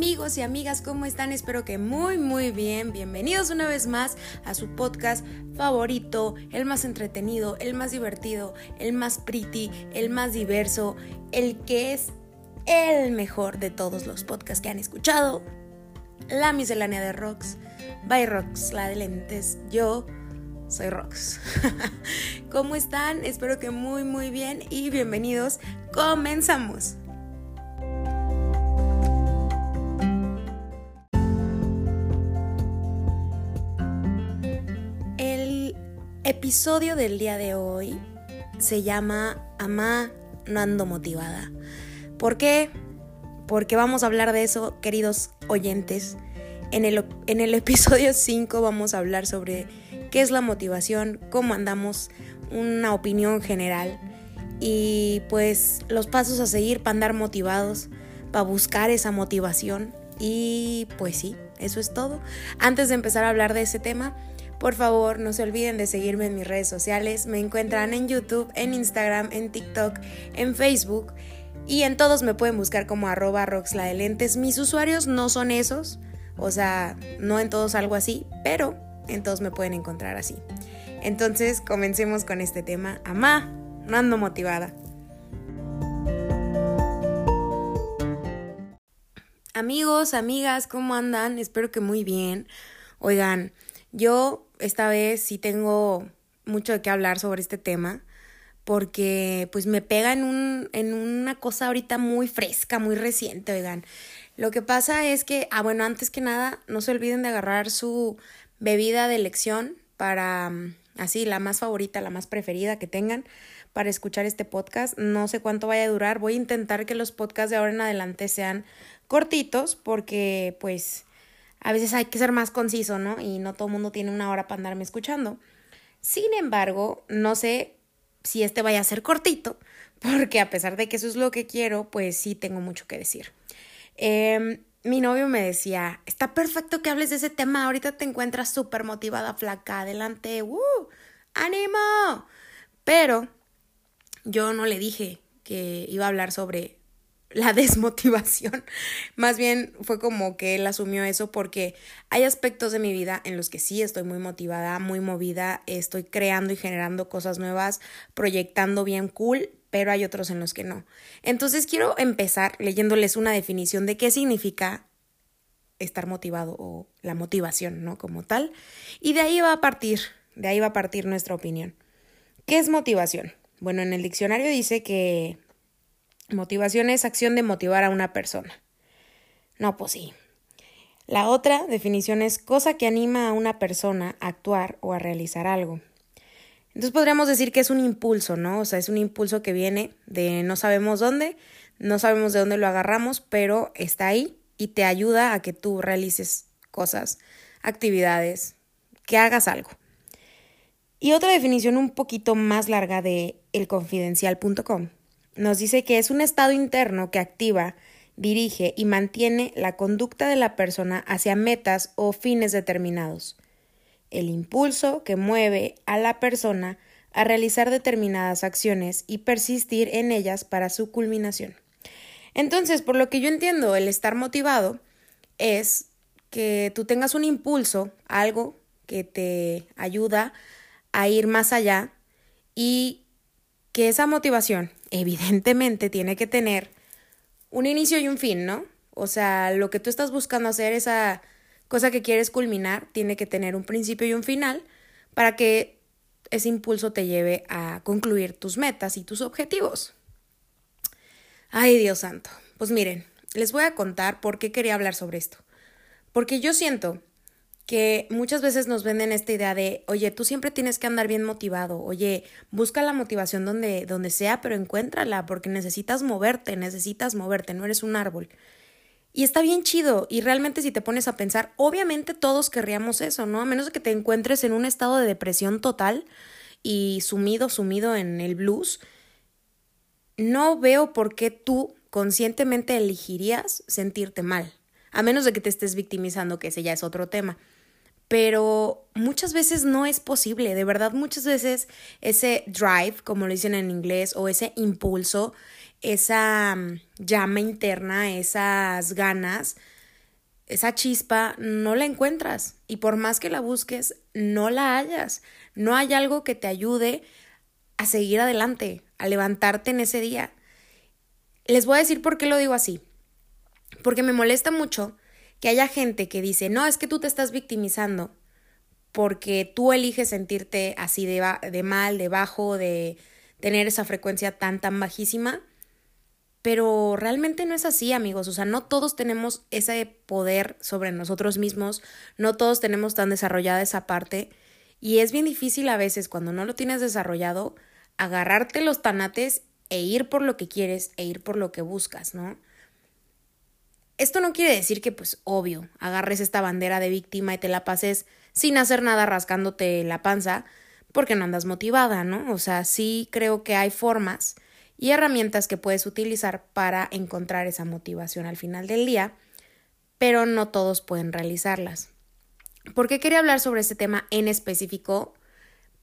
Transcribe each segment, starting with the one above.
amigos y amigas, ¿cómo están? Espero que muy muy bien. Bienvenidos una vez más a su podcast favorito, el más entretenido, el más divertido, el más pretty, el más diverso, el que es el mejor de todos los podcasts que han escuchado. La miscelánea de Rocks, by Rocks, la de lentes. Yo soy Rox. ¿Cómo están? Espero que muy muy bien y bienvenidos. Comenzamos. Episodio del día de hoy se llama Amá no ando motivada. ¿Por qué? Porque vamos a hablar de eso, queridos oyentes. En el, en el episodio 5 vamos a hablar sobre qué es la motivación, cómo andamos, una opinión general y pues los pasos a seguir para andar motivados, para buscar esa motivación. Y pues sí, eso es todo. Antes de empezar a hablar de ese tema, por favor, no se olviden de seguirme en mis redes sociales. Me encuentran en YouTube, en Instagram, en TikTok, en Facebook. Y en todos me pueden buscar como arroba roxla de lentes. Mis usuarios no son esos. O sea, no en todos algo así, pero en todos me pueden encontrar así. Entonces, comencemos con este tema. Amá, no ando motivada. Amigos, amigas, ¿cómo andan? Espero que muy bien. Oigan, yo esta vez sí tengo mucho de qué hablar sobre este tema porque pues me pega en, un, en una cosa ahorita muy fresca, muy reciente, oigan. Lo que pasa es que, ah, bueno, antes que nada, no se olviden de agarrar su bebida de elección para, mm, así, la más favorita, la más preferida que tengan para escuchar este podcast. No sé cuánto vaya a durar. Voy a intentar que los podcasts de ahora en adelante sean cortitos porque, pues, a veces hay que ser más conciso, ¿no? Y no todo el mundo tiene una hora para andarme escuchando. Sin embargo, no sé si este vaya a ser cortito, porque a pesar de que eso es lo que quiero, pues sí tengo mucho que decir. Em, mi novio me decía, está perfecto que hables de ese tema, ahorita te encuentras súper motivada, flaca, adelante, ¡uh! ¡Ánimo! Pero yo no le dije que iba a hablar sobre la desmotivación. Más bien fue como que él asumió eso porque hay aspectos de mi vida en los que sí estoy muy motivada, muy movida, estoy creando y generando cosas nuevas, proyectando bien cool, pero hay otros en los que no. Entonces quiero empezar leyéndoles una definición de qué significa estar motivado o la motivación, ¿no? Como tal. Y de ahí va a partir, de ahí va a partir nuestra opinión. ¿Qué es motivación? Bueno, en el diccionario dice que Motivación es acción de motivar a una persona. No, pues sí. La otra definición es cosa que anima a una persona a actuar o a realizar algo. Entonces podríamos decir que es un impulso, ¿no? O sea, es un impulso que viene de no sabemos dónde, no sabemos de dónde lo agarramos, pero está ahí y te ayuda a que tú realices cosas, actividades, que hagas algo. Y otra definición un poquito más larga de elconfidencial.com nos dice que es un estado interno que activa, dirige y mantiene la conducta de la persona hacia metas o fines determinados. El impulso que mueve a la persona a realizar determinadas acciones y persistir en ellas para su culminación. Entonces, por lo que yo entiendo, el estar motivado es que tú tengas un impulso, algo que te ayuda a ir más allá y que esa motivación evidentemente tiene que tener un inicio y un fin, ¿no? O sea, lo que tú estás buscando hacer, esa cosa que quieres culminar, tiene que tener un principio y un final para que ese impulso te lleve a concluir tus metas y tus objetivos. Ay, Dios santo. Pues miren, les voy a contar por qué quería hablar sobre esto. Porque yo siento que muchas veces nos venden esta idea de, oye, tú siempre tienes que andar bien motivado, oye, busca la motivación donde, donde sea, pero encuéntrala, porque necesitas moverte, necesitas moverte, no eres un árbol. Y está bien chido, y realmente si te pones a pensar, obviamente todos querríamos eso, ¿no? A menos que te encuentres en un estado de depresión total y sumido, sumido en el blues, no veo por qué tú conscientemente elegirías sentirte mal, a menos de que te estés victimizando, que ese ya es otro tema pero muchas veces no es posible, de verdad muchas veces ese drive, como lo dicen en inglés, o ese impulso, esa mm, llama interna, esas ganas, esa chispa no la encuentras y por más que la busques, no la hallas. No hay algo que te ayude a seguir adelante, a levantarte en ese día. Les voy a decir por qué lo digo así. Porque me molesta mucho que haya gente que dice, no, es que tú te estás victimizando porque tú eliges sentirte así de, de mal, de bajo, de tener esa frecuencia tan, tan bajísima. Pero realmente no es así, amigos. O sea, no todos tenemos ese poder sobre nosotros mismos, no todos tenemos tan desarrollada esa parte. Y es bien difícil a veces cuando no lo tienes desarrollado, agarrarte los tanates e ir por lo que quieres e ir por lo que buscas, ¿no? Esto no quiere decir que, pues, obvio, agarres esta bandera de víctima y te la pases sin hacer nada rascándote la panza porque no andas motivada, ¿no? O sea, sí creo que hay formas y herramientas que puedes utilizar para encontrar esa motivación al final del día, pero no todos pueden realizarlas. ¿Por qué quería hablar sobre este tema en específico?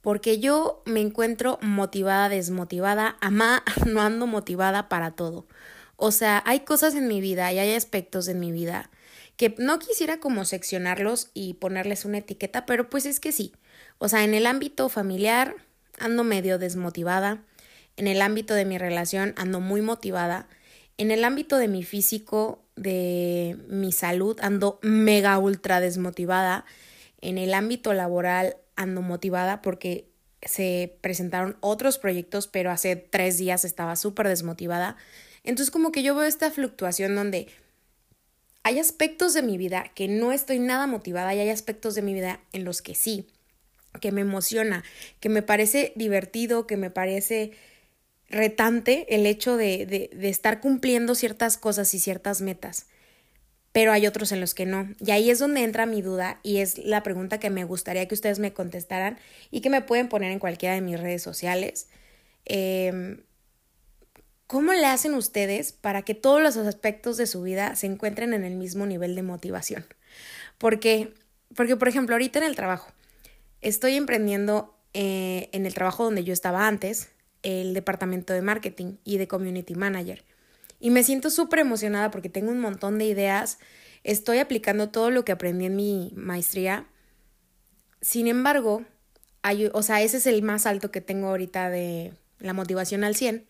Porque yo me encuentro motivada, desmotivada, amá, no ando motivada para todo. O sea, hay cosas en mi vida y hay aspectos en mi vida que no quisiera como seccionarlos y ponerles una etiqueta, pero pues es que sí. O sea, en el ámbito familiar ando medio desmotivada, en el ámbito de mi relación ando muy motivada, en el ámbito de mi físico, de mi salud ando mega ultra desmotivada, en el ámbito laboral ando motivada porque se presentaron otros proyectos, pero hace tres días estaba súper desmotivada. Entonces como que yo veo esta fluctuación donde hay aspectos de mi vida que no estoy nada motivada y hay aspectos de mi vida en los que sí, que me emociona, que me parece divertido, que me parece retante el hecho de, de, estar cumpliendo ciertas cosas y ciertas metas pero hay otros en los que no. Y ahí es donde entra mi duda y es la pregunta que me gustaría que ustedes me contestaran y que me pueden poner en cualquiera de mis redes sociales. Eh, ¿Cómo le hacen ustedes para que todos los aspectos de su vida se encuentren en el mismo nivel de motivación? Porque, porque por ejemplo, ahorita en el trabajo, estoy emprendiendo eh, en el trabajo donde yo estaba antes, el departamento de marketing y de community manager. Y me siento súper emocionada porque tengo un montón de ideas, estoy aplicando todo lo que aprendí en mi maestría. Sin embargo, o sea, ese es el más alto que tengo ahorita de la motivación al 100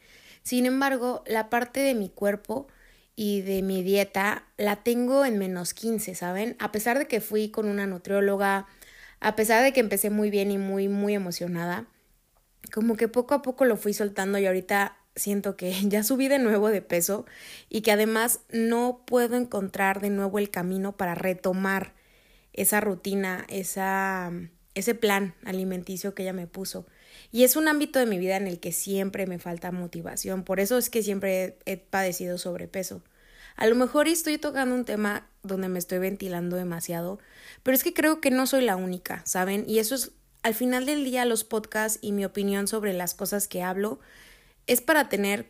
sin embargo, la parte de mi cuerpo y de mi dieta la tengo en menos 15, ¿saben? A pesar de que fui con una nutrióloga, a pesar de que empecé muy bien y muy, muy emocionada, como que poco a poco lo fui soltando y ahorita siento que ya subí de nuevo de peso y que además no puedo encontrar de nuevo el camino para retomar esa rutina, esa, ese plan alimenticio que ella me puso. Y es un ámbito de mi vida en el que siempre me falta motivación. Por eso es que siempre he padecido sobrepeso. A lo mejor estoy tocando un tema donde me estoy ventilando demasiado, pero es que creo que no soy la única, ¿saben? Y eso es, al final del día, los podcasts y mi opinión sobre las cosas que hablo es para tener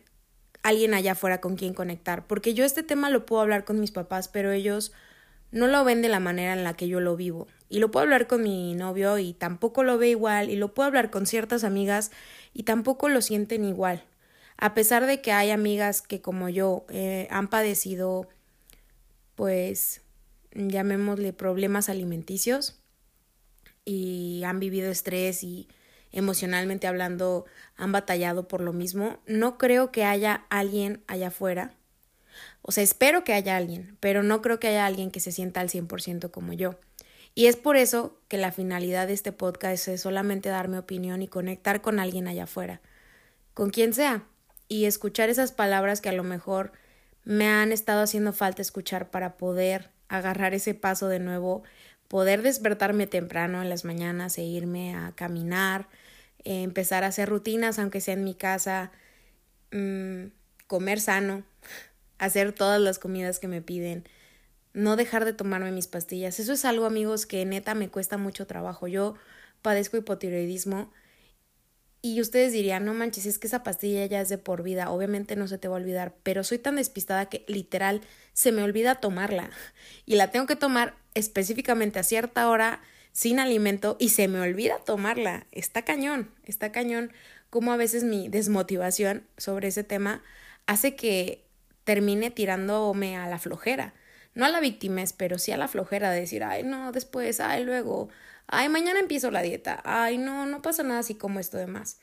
alguien allá afuera con quien conectar, porque yo este tema lo puedo hablar con mis papás, pero ellos no lo ven de la manera en la que yo lo vivo. Y lo puedo hablar con mi novio y tampoco lo ve igual. Y lo puedo hablar con ciertas amigas y tampoco lo sienten igual. A pesar de que hay amigas que como yo eh, han padecido, pues, llamémosle problemas alimenticios y han vivido estrés y emocionalmente hablando han batallado por lo mismo, no creo que haya alguien allá afuera o sea, espero que haya alguien, pero no creo que haya alguien que se sienta al 100% como yo. Y es por eso que la finalidad de este podcast es solamente dar mi opinión y conectar con alguien allá afuera, con quien sea, y escuchar esas palabras que a lo mejor me han estado haciendo falta escuchar para poder agarrar ese paso de nuevo, poder despertarme temprano en las mañanas e irme a caminar, eh, empezar a hacer rutinas, aunque sea en mi casa, mm, comer sano, hacer todas las comidas que me piden, no dejar de tomarme mis pastillas. Eso es algo, amigos, que neta me cuesta mucho trabajo. Yo padezco hipotiroidismo y ustedes dirían, no manches, es que esa pastilla ya es de por vida, obviamente no se te va a olvidar, pero soy tan despistada que literal se me olvida tomarla y la tengo que tomar específicamente a cierta hora sin alimento y se me olvida tomarla. Está cañón, está cañón como a veces mi desmotivación sobre ese tema hace que termine tirándome a la flojera. No a la víctima, pero sí a la flojera de decir, ay, no, después, ay, luego, ay, mañana empiezo la dieta, ay, no, no pasa nada así como esto demás.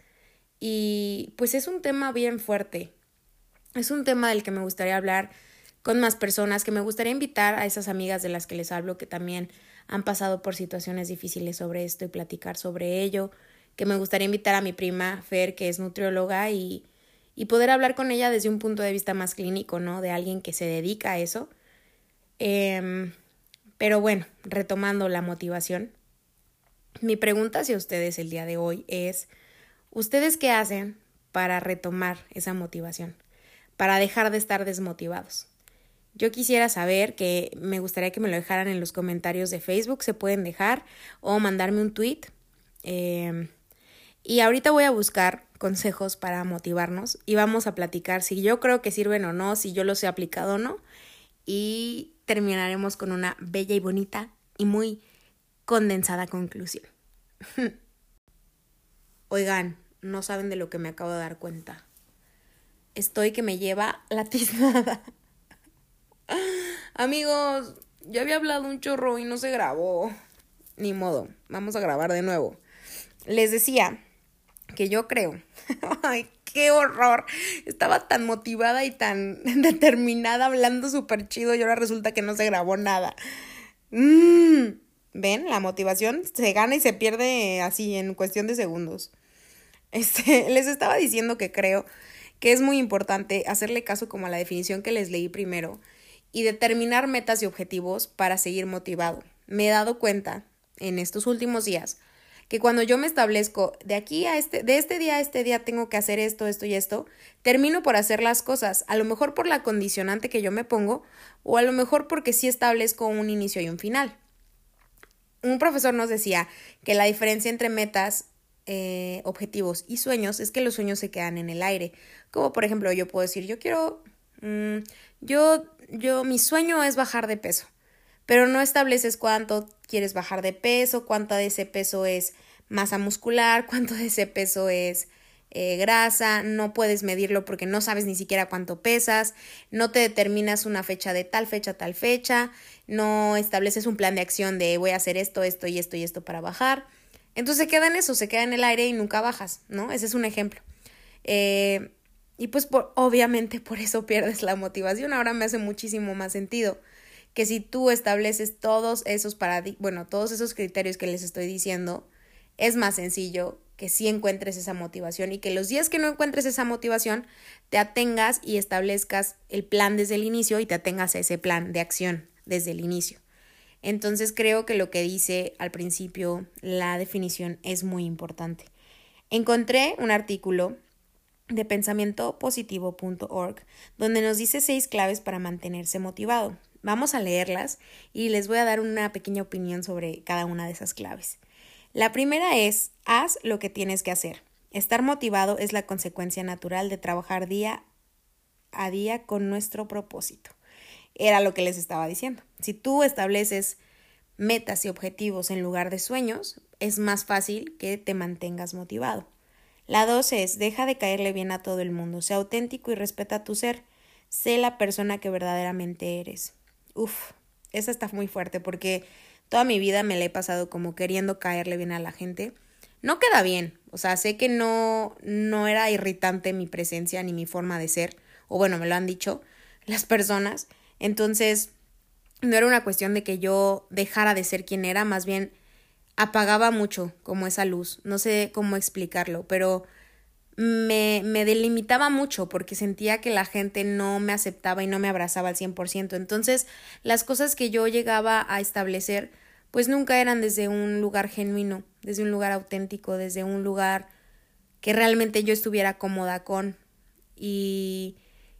Y pues es un tema bien fuerte, es un tema del que me gustaría hablar con más personas, que me gustaría invitar a esas amigas de las que les hablo que también han pasado por situaciones difíciles sobre esto y platicar sobre ello, que me gustaría invitar a mi prima Fer, que es nutrióloga, y, y poder hablar con ella desde un punto de vista más clínico, ¿no? De alguien que se dedica a eso. Eh, pero bueno, retomando la motivación, mi pregunta hacia ustedes el día de hoy es, ¿ustedes qué hacen para retomar esa motivación? Para dejar de estar desmotivados. Yo quisiera saber que me gustaría que me lo dejaran en los comentarios de Facebook, se pueden dejar, o mandarme un tweet. Eh, y ahorita voy a buscar consejos para motivarnos y vamos a platicar si yo creo que sirven o no, si yo los he aplicado o no. Y terminaremos con una bella y bonita y muy condensada conclusión. Oigan, no saben de lo que me acabo de dar cuenta. Estoy que me lleva la tiznada. Amigos, ya había hablado un chorro y no se grabó. Ni modo, vamos a grabar de nuevo. Les decía que yo creo. Qué horror. Estaba tan motivada y tan determinada hablando súper chido y ahora resulta que no se grabó nada. Mm. ¿Ven? La motivación se gana y se pierde así en cuestión de segundos. Este, les estaba diciendo que creo que es muy importante hacerle caso como a la definición que les leí primero y determinar metas y objetivos para seguir motivado. Me he dado cuenta en estos últimos días que cuando yo me establezco de aquí a este, de este día a este día tengo que hacer esto, esto y esto, termino por hacer las cosas, a lo mejor por la condicionante que yo me pongo, o a lo mejor porque sí establezco un inicio y un final. Un profesor nos decía que la diferencia entre metas, eh, objetivos y sueños es que los sueños se quedan en el aire. Como por ejemplo, yo puedo decir, yo quiero, mm, yo, yo, mi sueño es bajar de peso pero no estableces cuánto quieres bajar de peso, cuánto de ese peso es masa muscular, cuánto de ese peso es eh, grasa, no puedes medirlo porque no sabes ni siquiera cuánto pesas, no te determinas una fecha de tal fecha, tal fecha, no estableces un plan de acción de voy a hacer esto, esto y esto y esto para bajar. Entonces se queda en eso, se queda en el aire y nunca bajas, ¿no? Ese es un ejemplo. Eh, y pues por, obviamente por eso pierdes la motivación. Ahora me hace muchísimo más sentido que si tú estableces todos esos bueno, todos esos criterios que les estoy diciendo, es más sencillo que si encuentres esa motivación y que los días que no encuentres esa motivación, te atengas y establezcas el plan desde el inicio y te atengas a ese plan de acción desde el inicio. Entonces creo que lo que dice al principio la definición es muy importante. Encontré un artículo de pensamientopositivo.org donde nos dice seis claves para mantenerse motivado. Vamos a leerlas y les voy a dar una pequeña opinión sobre cada una de esas claves. La primera es, haz lo que tienes que hacer. Estar motivado es la consecuencia natural de trabajar día a día con nuestro propósito. Era lo que les estaba diciendo. Si tú estableces metas y objetivos en lugar de sueños, es más fácil que te mantengas motivado. La dos es, deja de caerle bien a todo el mundo, sea auténtico y respeta tu ser, sé la persona que verdaderamente eres. Uf, esa está muy fuerte porque toda mi vida me la he pasado como queriendo caerle bien a la gente. No queda bien, o sea, sé que no, no era irritante mi presencia ni mi forma de ser, o bueno, me lo han dicho las personas. Entonces, no era una cuestión de que yo dejara de ser quien era, más bien apagaba mucho como esa luz. No sé cómo explicarlo, pero me, me delimitaba mucho porque sentía que la gente no me aceptaba y no me abrazaba al 100%. Entonces, las cosas que yo llegaba a establecer, pues nunca eran desde un lugar genuino, desde un lugar auténtico, desde un lugar que realmente yo estuviera cómoda con. Y,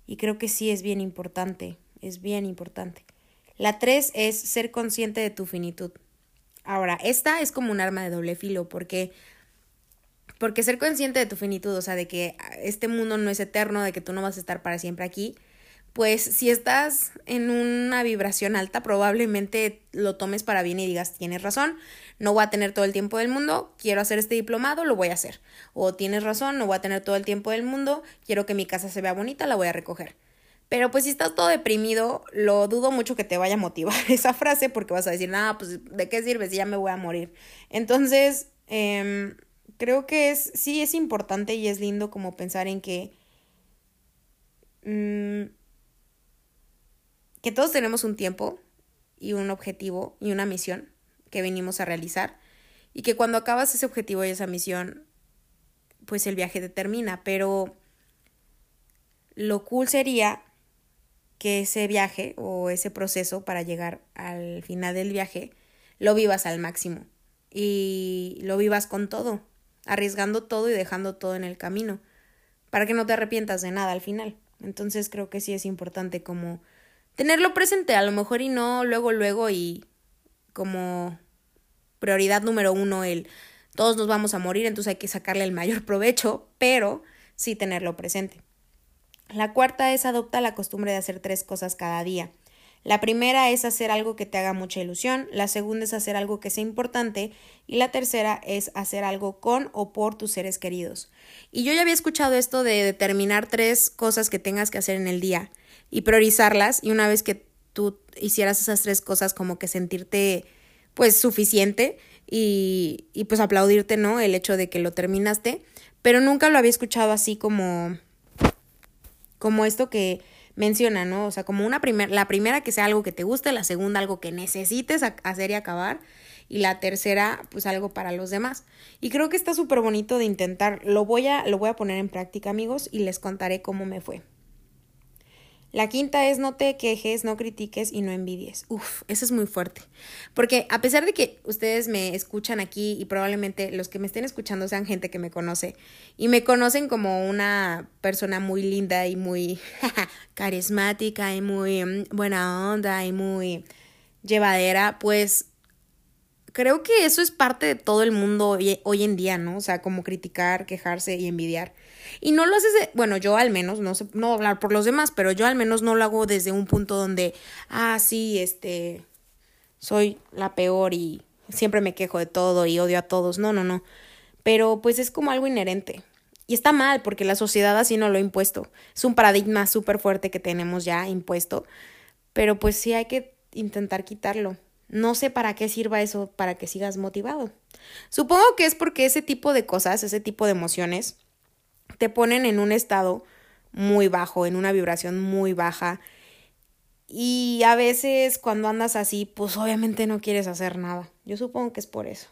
y creo que sí es bien importante, es bien importante. La tres es ser consciente de tu finitud. Ahora, esta es como un arma de doble filo porque porque ser consciente de tu finitud, o sea, de que este mundo no es eterno, de que tú no vas a estar para siempre aquí, pues si estás en una vibración alta, probablemente lo tomes para bien y digas, tienes razón, no voy a tener todo el tiempo del mundo, quiero hacer este diplomado, lo voy a hacer. O tienes razón, no voy a tener todo el tiempo del mundo, quiero que mi casa se vea bonita, la voy a recoger. Pero pues si estás todo deprimido, lo dudo mucho que te vaya a motivar esa frase porque vas a decir, nada, pues ¿de qué sirve si ya me voy a morir? Entonces, em, creo que es, sí es importante y es lindo como pensar en que... Mm, que todos tenemos un tiempo y un objetivo y una misión que venimos a realizar y que cuando acabas ese objetivo y esa misión, pues el viaje te termina, pero lo cool sería que ese viaje o ese proceso para llegar al final del viaje lo vivas al máximo y lo vivas con todo, arriesgando todo y dejando todo en el camino, para que no te arrepientas de nada al final. Entonces creo que sí es importante como tenerlo presente, a lo mejor y no luego, luego y como prioridad número uno el todos nos vamos a morir, entonces hay que sacarle el mayor provecho, pero sí tenerlo presente. La cuarta es adopta la costumbre de hacer tres cosas cada día. La primera es hacer algo que te haga mucha ilusión, la segunda es hacer algo que sea importante y la tercera es hacer algo con o por tus seres queridos. Y yo ya había escuchado esto de determinar tres cosas que tengas que hacer en el día y priorizarlas y una vez que tú hicieras esas tres cosas como que sentirte pues suficiente y, y pues aplaudirte, ¿no? El hecho de que lo terminaste, pero nunca lo había escuchado así como como esto que menciona, ¿no? O sea, como una primera, la primera que sea algo que te guste, la segunda algo que necesites hacer y acabar, y la tercera, pues algo para los demás. Y creo que está súper bonito de intentar, lo voy a, lo voy a poner en práctica, amigos, y les contaré cómo me fue. La quinta es no te quejes, no critiques y no envidies. Uf, eso es muy fuerte. Porque a pesar de que ustedes me escuchan aquí y probablemente los que me estén escuchando sean gente que me conoce y me conocen como una persona muy linda y muy carismática y muy mm, buena onda y muy llevadera, pues creo que eso es parte de todo el mundo hoy, hoy en día, ¿no? O sea, como criticar, quejarse y envidiar. Y no lo haces, bueno, yo al menos, no sé, no hablar por los demás, pero yo al menos no lo hago desde un punto donde, ah, sí, este, soy la peor y siempre me quejo de todo y odio a todos. No, no, no. Pero pues es como algo inherente. Y está mal porque la sociedad así no lo ha impuesto. Es un paradigma súper fuerte que tenemos ya impuesto. Pero pues sí hay que intentar quitarlo. No sé para qué sirva eso, para que sigas motivado. Supongo que es porque ese tipo de cosas, ese tipo de emociones, te ponen en un estado muy bajo, en una vibración muy baja. Y a veces cuando andas así, pues obviamente no quieres hacer nada. Yo supongo que es por eso.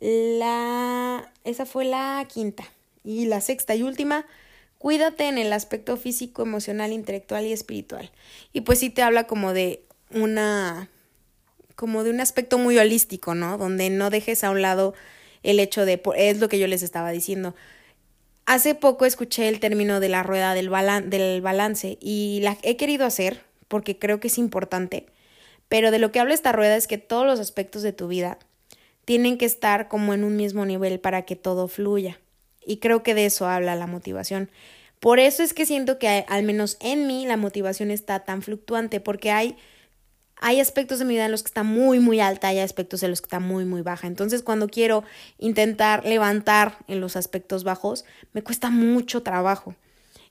La esa fue la quinta y la sexta y última, cuídate en el aspecto físico, emocional, intelectual y espiritual. Y pues sí te habla como de una como de un aspecto muy holístico, ¿no? Donde no dejes a un lado el hecho de es lo que yo les estaba diciendo Hace poco escuché el término de la rueda del, del balance y la he querido hacer porque creo que es importante, pero de lo que habla esta rueda es que todos los aspectos de tu vida tienen que estar como en un mismo nivel para que todo fluya. Y creo que de eso habla la motivación. Por eso es que siento que al menos en mí la motivación está tan fluctuante, porque hay hay aspectos de mi vida en los que está muy, muy alta, hay aspectos en los que está muy, muy baja. Entonces, cuando quiero intentar levantar en los aspectos bajos, me cuesta mucho trabajo.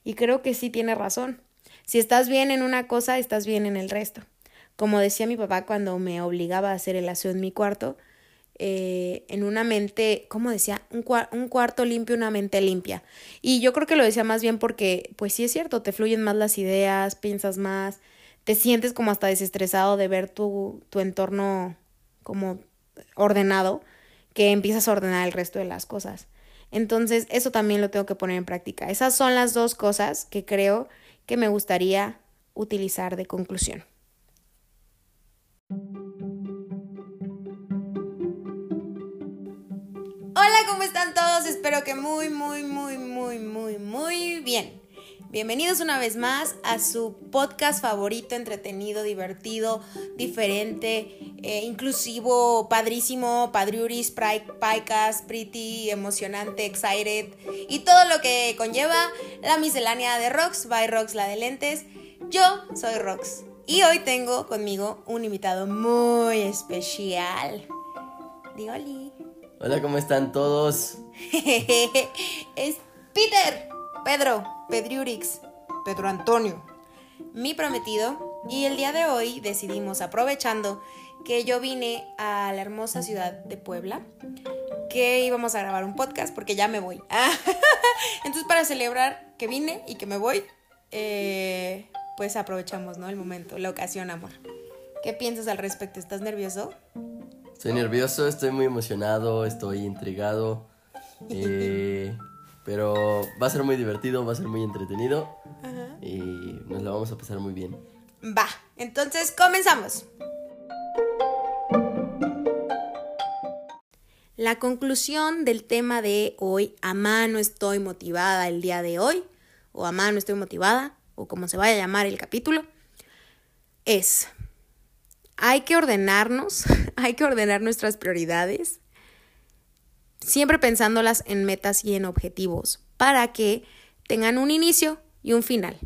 Y creo que sí tiene razón. Si estás bien en una cosa, estás bien en el resto. Como decía mi papá cuando me obligaba a hacer el aseo en mi cuarto, eh, en una mente, ¿cómo decía? Un, un, cuarto limpio, una mente limpia. Y yo creo que lo decía más bien porque, pues sí es cierto, te fluyen más las ideas, piensas más, te sientes como hasta desestresado de ver tu, tu entorno como ordenado, que empiezas a ordenar el resto de las cosas. Entonces, eso también lo tengo que poner en práctica. Esas son las dos cosas que creo que me gustaría utilizar de conclusión. Hola, ¿cómo están todos? Espero que muy, muy, muy, muy, muy, muy bien. Bienvenidos una vez más a su podcast favorito, entretenido, divertido, diferente, eh, inclusivo, padrísimo, padriuris, paicas, pretty, emocionante, excited y todo lo que conlleva la miscelánea de Rox, by Rox, la de lentes. Yo soy Rox y hoy tengo conmigo un invitado muy especial. Dioli. Hola, ¿cómo están todos? es Peter, Pedro. Pedriurix, Pedro Antonio. mi prometido y el día de hoy decidimos, aprovechando que yo vine a la hermosa ciudad de Puebla, que íbamos a grabar un podcast porque ya me voy. Entonces para celebrar que vine y que me voy, eh, pues aprovechamos, ¿no? El momento, la ocasión, amor. ¿Qué piensas al respecto? ¿Estás nervioso? Estoy nervioso, estoy muy emocionado, estoy intrigado. Eh, pero va a ser muy divertido, va a ser muy entretenido. Y nos lo vamos a pasar muy bien. Va, entonces comenzamos. La conclusión del tema de hoy, a mano estoy motivada el día de hoy, o a mano estoy motivada, o como se vaya a llamar el capítulo, es, hay que ordenarnos, hay que ordenar nuestras prioridades, siempre pensándolas en metas y en objetivos, para que tengan un inicio y un final.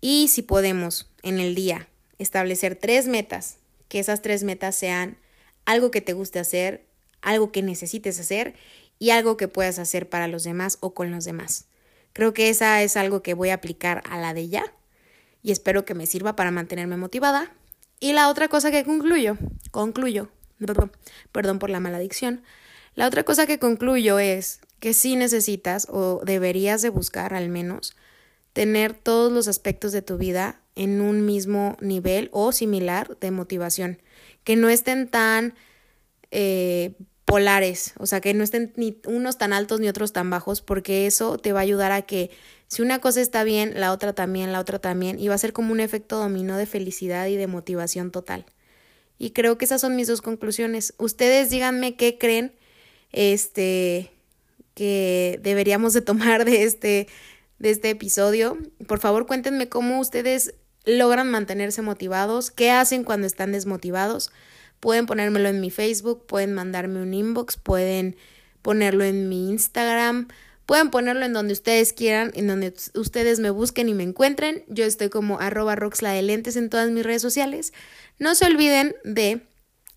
Y si podemos en el día establecer tres metas, que esas tres metas sean algo que te guste hacer, algo que necesites hacer y algo que puedas hacer para los demás o con los demás. Creo que esa es algo que voy a aplicar a la de ya y espero que me sirva para mantenerme motivada. Y la otra cosa que concluyo, concluyo, perdón por la maladicción, la otra cosa que concluyo es que sí necesitas o deberías de buscar al menos tener todos los aspectos de tu vida en un mismo nivel o similar de motivación, que no estén tan eh, polares, o sea, que no estén ni unos tan altos ni otros tan bajos, porque eso te va a ayudar a que si una cosa está bien, la otra también, la otra también, y va a ser como un efecto dominó de felicidad y de motivación total. Y creo que esas son mis dos conclusiones. Ustedes díganme qué creen este que deberíamos de tomar de este de este episodio. Por favor, cuéntenme cómo ustedes logran mantenerse motivados, qué hacen cuando están desmotivados. Pueden ponérmelo en mi Facebook, pueden mandarme un inbox, pueden ponerlo en mi Instagram, pueden ponerlo en donde ustedes quieran, en donde ustedes me busquen y me encuentren. Yo estoy como arroba roxla de lentes en todas mis redes sociales. No se olviden de,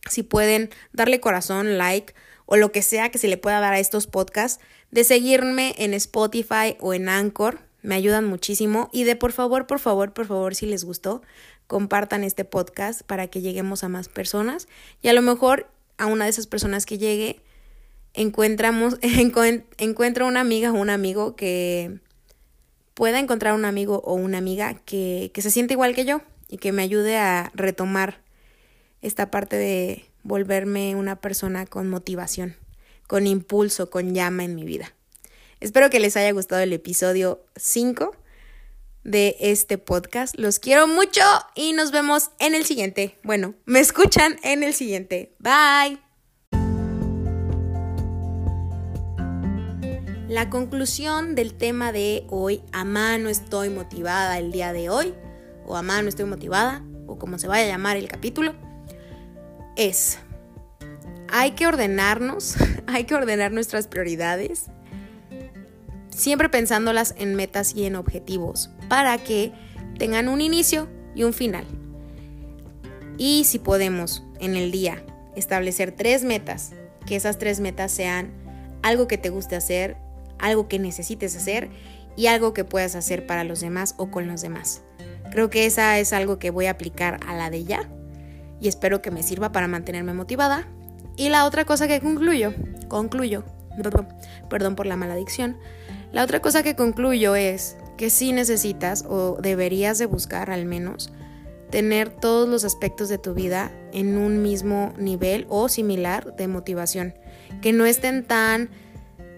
si pueden, darle corazón, like o lo que sea que se le pueda dar a estos podcasts, de seguirme en Spotify o en Anchor. Me ayudan muchísimo. Y de por favor, por favor, por favor, si les gustó, compartan este podcast para que lleguemos a más personas y a lo mejor a una de esas personas que llegue encontramos encuentra una amiga o un amigo que pueda encontrar un amigo o una amiga que, que se siente igual que yo y que me ayude a retomar esta parte de volverme una persona con motivación, con impulso, con llama en mi vida. Espero que les haya gustado el episodio 5 de este podcast. Los quiero mucho y nos vemos en el siguiente. Bueno, me escuchan en el siguiente. Bye. La conclusión del tema de hoy, a mano estoy motivada el día de hoy, o a mano estoy motivada, o como se vaya a llamar el capítulo, es, hay que ordenarnos, hay que ordenar nuestras prioridades, siempre pensándolas en metas y en objetivos, para que tengan un inicio y un final. Y si podemos en el día establecer tres metas, que esas tres metas sean algo que te guste hacer, algo que necesites hacer y algo que puedas hacer para los demás o con los demás. Creo que esa es algo que voy a aplicar a la de ya y espero que me sirva para mantenerme motivada. Y la otra cosa que concluyo, concluyo, perdón por la maladicción, la otra cosa que concluyo es que sí necesitas o deberías de buscar al menos tener todos los aspectos de tu vida en un mismo nivel o similar de motivación, que no estén tan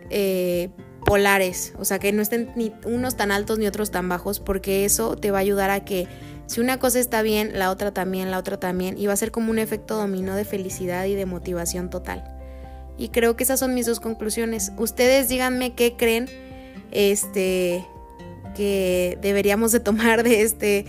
eh, polares, o sea, que no estén ni unos tan altos ni otros tan bajos, porque eso te va a ayudar a que si una cosa está bien, la otra también, la otra también, y va a ser como un efecto dominó de felicidad y de motivación total. Y creo que esas son mis dos conclusiones. Ustedes díganme qué creen este que deberíamos de tomar de este,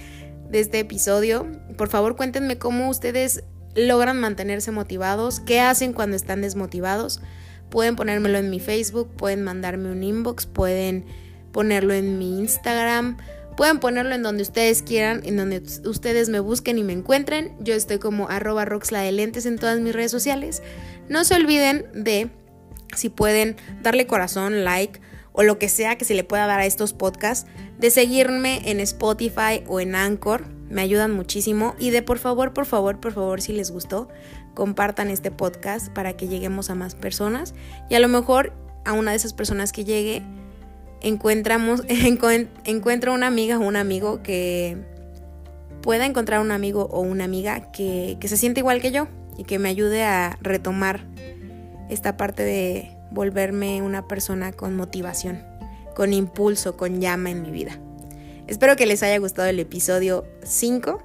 de este episodio. Por favor, cuéntenme cómo ustedes logran mantenerse motivados, qué hacen cuando están desmotivados. Pueden ponérmelo en mi Facebook, pueden mandarme un inbox, pueden ponerlo en mi Instagram, pueden ponerlo en donde ustedes quieran, en donde ustedes me busquen y me encuentren. Yo estoy como arroba roxla de lentes en todas mis redes sociales. No se olviden de, si pueden, darle corazón, like o lo que sea que se le pueda dar a estos podcasts, de seguirme en Spotify o en Anchor. Me ayudan muchísimo. Y de por favor, por favor, por favor, si les gustó, compartan este podcast para que lleguemos a más personas. Y a lo mejor a una de esas personas que llegue, encontramos, encuentro una amiga o un amigo que pueda encontrar un amigo o una amiga que, que se siente igual que yo y que me ayude a retomar esta parte de volverme una persona con motivación, con impulso, con llama en mi vida. Espero que les haya gustado el episodio 5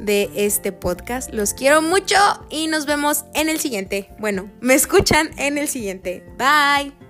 de este podcast. Los quiero mucho y nos vemos en el siguiente. Bueno, me escuchan en el siguiente. Bye.